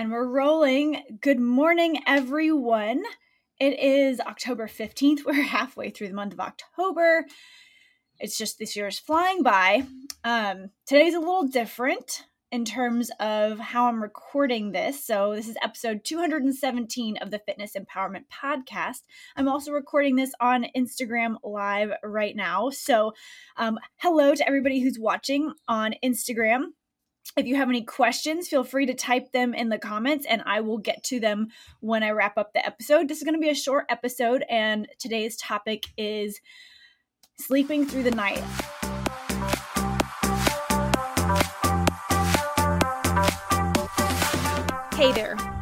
And we're rolling. Good morning, everyone. It is October 15th. We're halfway through the month of October. It's just this year is flying by. Um, today's a little different in terms of how I'm recording this. So, this is episode 217 of the Fitness Empowerment Podcast. I'm also recording this on Instagram Live right now. So, um, hello to everybody who's watching on Instagram. If you have any questions, feel free to type them in the comments and I will get to them when I wrap up the episode. This is going to be a short episode, and today's topic is sleeping through the night. Hey there,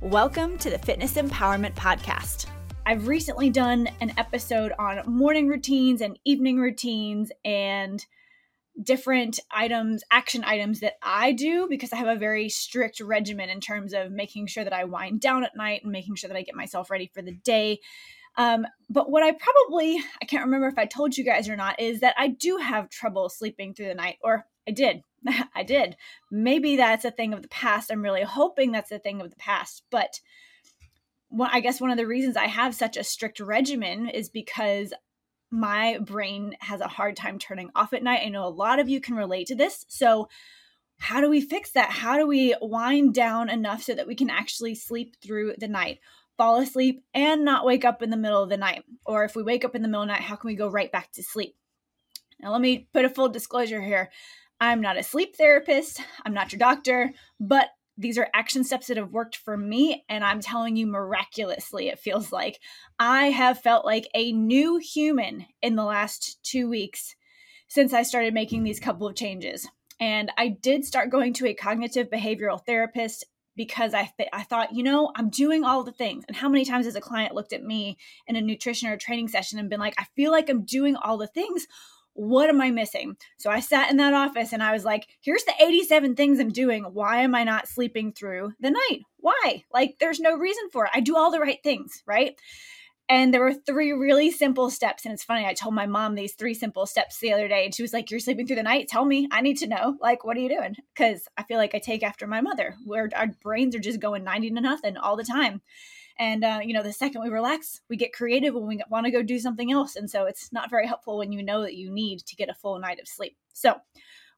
Welcome to the Fitness Empowerment Podcast. I've recently done an episode on morning routines and evening routines and different items, action items that I do because I have a very strict regimen in terms of making sure that I wind down at night and making sure that I get myself ready for the day. Um, but what I probably, I can't remember if I told you guys or not, is that I do have trouble sleeping through the night, or I did I did. Maybe that's a thing of the past. I'm really hoping that's a thing of the past. But well, I guess one of the reasons I have such a strict regimen is because my brain has a hard time turning off at night. I know a lot of you can relate to this. So, how do we fix that? How do we wind down enough so that we can actually sleep through the night, fall asleep, and not wake up in the middle of the night? Or if we wake up in the middle of the night, how can we go right back to sleep? Now, let me put a full disclosure here. I'm not a sleep therapist, I'm not your doctor, but these are action steps that have worked for me. And I'm telling you, miraculously, it feels like I have felt like a new human in the last two weeks since I started making these couple of changes. And I did start going to a cognitive behavioral therapist because I, th- I thought, you know, I'm doing all the things. And how many times has a client looked at me in a nutrition or training session and been like, I feel like I'm doing all the things what am I missing? So I sat in that office and I was like, here's the 87 things I'm doing. Why am I not sleeping through the night? Why? Like, there's no reason for it. I do all the right things, right? And there were three really simple steps. And it's funny, I told my mom these three simple steps the other day, and she was like, You're sleeping through the night? Tell me. I need to know. Like, what are you doing? Because I feel like I take after my mother, where our brains are just going 90 to nothing all the time. And, uh, you know, the second we relax, we get creative when we want to go do something else. And so it's not very helpful when you know that you need to get a full night of sleep. So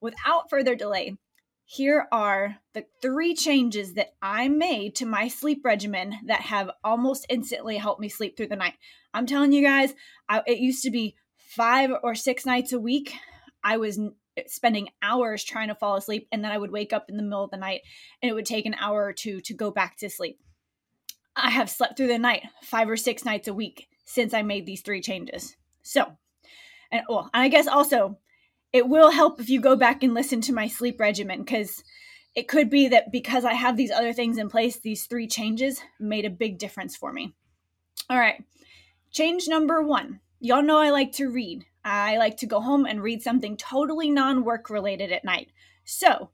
without further delay, here are the three changes that I made to my sleep regimen that have almost instantly helped me sleep through the night. I'm telling you guys, I, it used to be five or six nights a week. I was spending hours trying to fall asleep, and then I would wake up in the middle of the night and it would take an hour or two to go back to sleep. I have slept through the night five or six nights a week since I made these three changes. So, and well, and I guess also it will help if you go back and listen to my sleep regimen because it could be that because I have these other things in place, these three changes made a big difference for me. All right, change number one. Y'all know I like to read. I like to go home and read something totally non work related at night. So,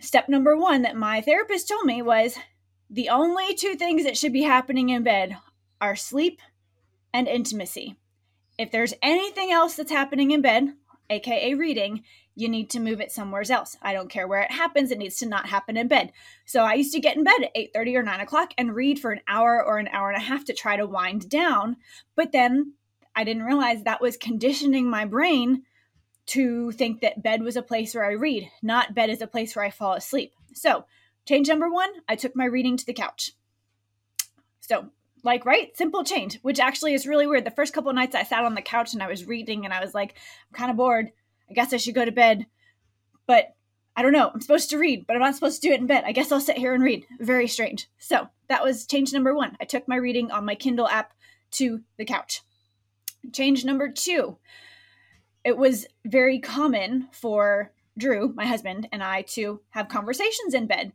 step number one that my therapist told me was the only two things that should be happening in bed are sleep and intimacy. If there's anything else that's happening in bed, aka reading, you need to move it somewhere else. I don't care where it happens, it needs to not happen in bed. So I used to get in bed at 8:30 or 9 o'clock and read for an hour or an hour and a half to try to wind down. But then I didn't realize that was conditioning my brain to think that bed was a place where I read, not bed is a place where I fall asleep. So Change number one, I took my reading to the couch. So, like, right? Simple change, which actually is really weird. The first couple nights I sat on the couch and I was reading and I was like, I'm kind of bored. I guess I should go to bed, but I don't know. I'm supposed to read, but I'm not supposed to do it in bed. I guess I'll sit here and read. Very strange. So that was change number one. I took my reading on my Kindle app to the couch. Change number two. It was very common for Drew, my husband, and I to have conversations in bed.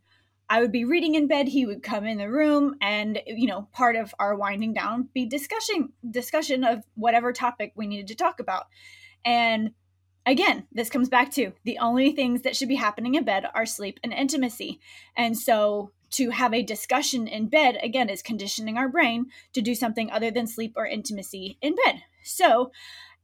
I would be reading in bed, he would come in the room and you know, part of our winding down be discussion discussion of whatever topic we needed to talk about. And again, this comes back to the only things that should be happening in bed are sleep and intimacy. And so to have a discussion in bed, again, is conditioning our brain to do something other than sleep or intimacy in bed. So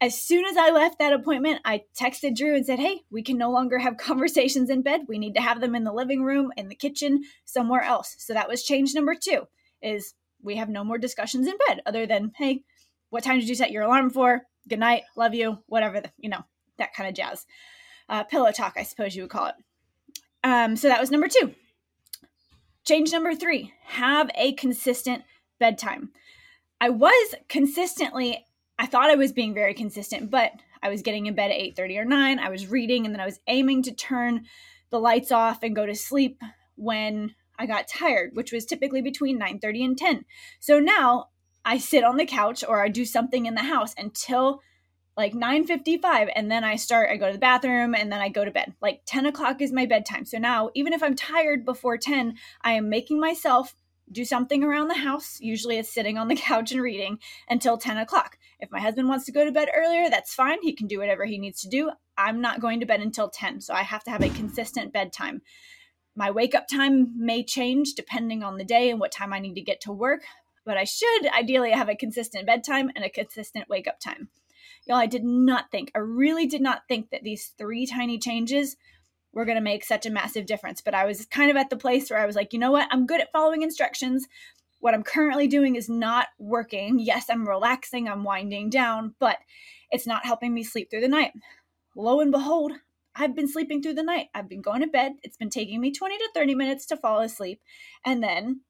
as soon as I left that appointment, I texted Drew and said, Hey, we can no longer have conversations in bed. We need to have them in the living room, in the kitchen, somewhere else. So that was change number two is we have no more discussions in bed other than, Hey, what time did you set your alarm for? Good night, love you, whatever, the, you know, that kind of jazz. Uh, pillow talk, I suppose you would call it. Um, so that was number two. Change number three have a consistent bedtime. I was consistently, I thought I was being very consistent, but I was getting in bed at 8 30 or 9. I was reading, and then I was aiming to turn the lights off and go to sleep when I got tired, which was typically between 9 30 and 10. So now I sit on the couch or I do something in the house until like 9.55 and then i start i go to the bathroom and then i go to bed like 10 o'clock is my bedtime so now even if i'm tired before 10 i am making myself do something around the house usually it's sitting on the couch and reading until 10 o'clock. If my husband wants to go to bed earlier that's fine. He can do whatever he needs to do. I'm not going to bed until 10 so i have to have a consistent bedtime. My wake up time may change depending on the day and what time i need to get to work but i should ideally have a consistent bedtime and a consistent wake up time. Y'all, I did not think, I really did not think that these three tiny changes were going to make such a massive difference. But I was kind of at the place where I was like, you know what? I'm good at following instructions. What I'm currently doing is not working. Yes, I'm relaxing, I'm winding down, but it's not helping me sleep through the night. Lo and behold, I've been sleeping through the night. I've been going to bed. It's been taking me 20 to 30 minutes to fall asleep. And then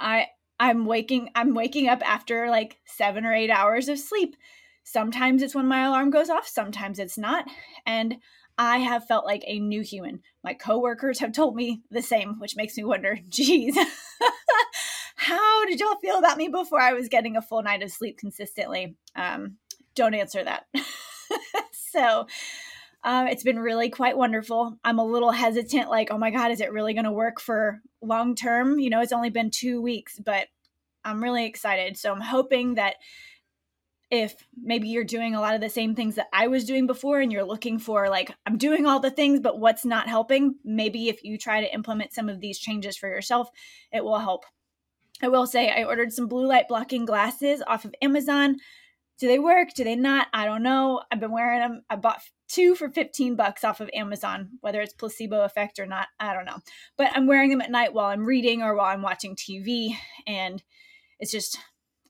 I I'm waking I'm waking up after like 7 or 8 hours of sleep Sometimes it's when my alarm goes off, sometimes it's not. And I have felt like a new human. My coworkers have told me the same, which makes me wonder, geez, how did y'all feel about me before I was getting a full night of sleep consistently? Um, don't answer that. so, um, it's been really quite wonderful. I'm a little hesitant, like, oh my God, is it really going to work for long term? You know, it's only been two weeks, but I'm really excited. So I'm hoping that if maybe you're doing a lot of the same things that I was doing before and you're looking for like I'm doing all the things but what's not helping, maybe if you try to implement some of these changes for yourself, it will help. I will say I ordered some blue light blocking glasses off of Amazon. Do they work? Do they not? I don't know. I've been wearing them. I bought two for 15 bucks off of Amazon, whether it's placebo effect or not, I don't know. But I'm wearing them at night while I'm reading or while I'm watching TV and it's just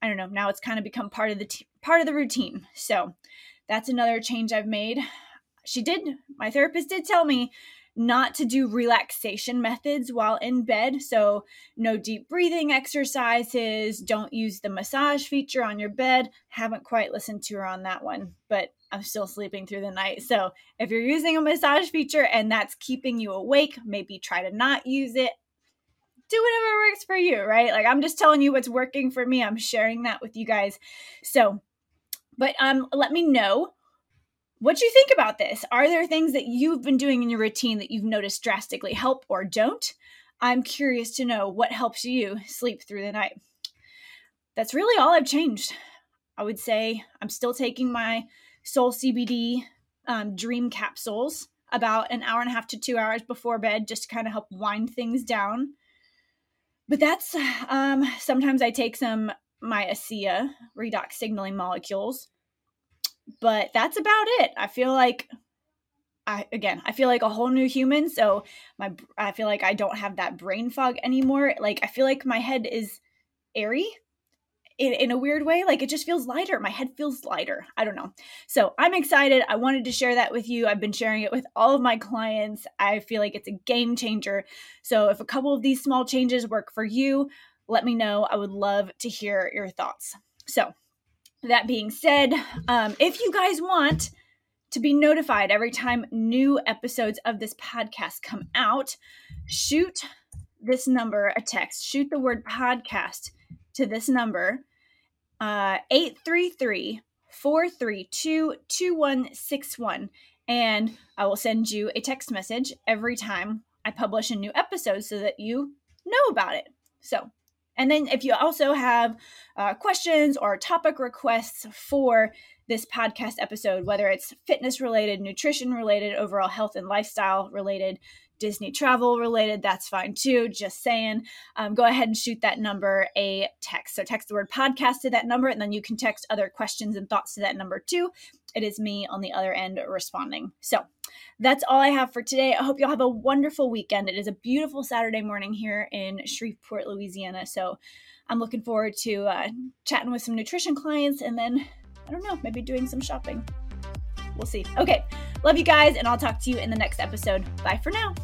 I don't know. Now it's kind of become part of the t- part of the routine. So that's another change I've made. She did. My therapist did tell me not to do relaxation methods while in bed. So, no deep breathing exercises. Don't use the massage feature on your bed. Haven't quite listened to her on that one, but I'm still sleeping through the night. So, if you're using a massage feature and that's keeping you awake, maybe try to not use it do whatever works for you, right? Like I'm just telling you what's working for me. I'm sharing that with you guys. So, but um let me know what you think about this. Are there things that you've been doing in your routine that you've noticed drastically help or don't? I'm curious to know what helps you sleep through the night. That's really all I've changed. I would say I'm still taking my Soul CBD um, dream capsules about an hour and a half to two hours before bed just to kind of help wind things down but that's um, sometimes I take some my ASEA redox signaling molecules, but that's about it. I feel like I again, I feel like a whole new human. So my I feel like I don't have that brain fog anymore. Like I feel like my head is airy in, in a weird way. Like it just feels lighter. My head feels lighter. I don't know. So I'm excited. I wanted to share that with you. I've been sharing it with all of my clients. I feel like it's a game changer. So if a couple of these small changes work for you, let me know. I would love to hear your thoughts. So that being said, um, if you guys want, to be notified every time new episodes of this podcast come out, shoot this number a text. Shoot the word podcast to this number, uh, 833 432 2161. And I will send you a text message every time I publish a new episode so that you know about it. So, and then if you also have uh, questions or topic requests for this podcast episode, whether it's fitness related, nutrition related, overall health and lifestyle related, Disney travel related, that's fine too. Just saying, um, go ahead and shoot that number a text. So text the word podcast to that number, and then you can text other questions and thoughts to that number too. It is me on the other end responding. So that's all I have for today. I hope y'all have a wonderful weekend. It is a beautiful Saturday morning here in Shreveport, Louisiana. So I'm looking forward to uh, chatting with some nutrition clients and then, I don't know, maybe doing some shopping. We'll see. Okay. Love you guys, and I'll talk to you in the next episode. Bye for now.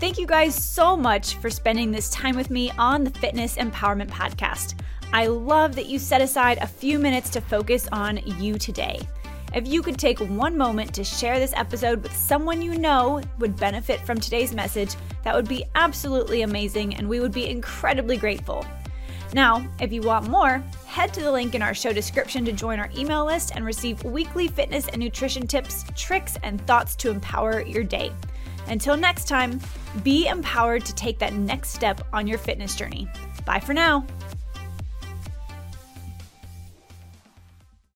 Thank you guys so much for spending this time with me on the Fitness Empowerment Podcast. I love that you set aside a few minutes to focus on you today. If you could take one moment to share this episode with someone you know would benefit from today's message, that would be absolutely amazing and we would be incredibly grateful. Now, if you want more, head to the link in our show description to join our email list and receive weekly fitness and nutrition tips, tricks, and thoughts to empower your day. Until next time, be empowered to take that next step on your fitness journey. Bye for now.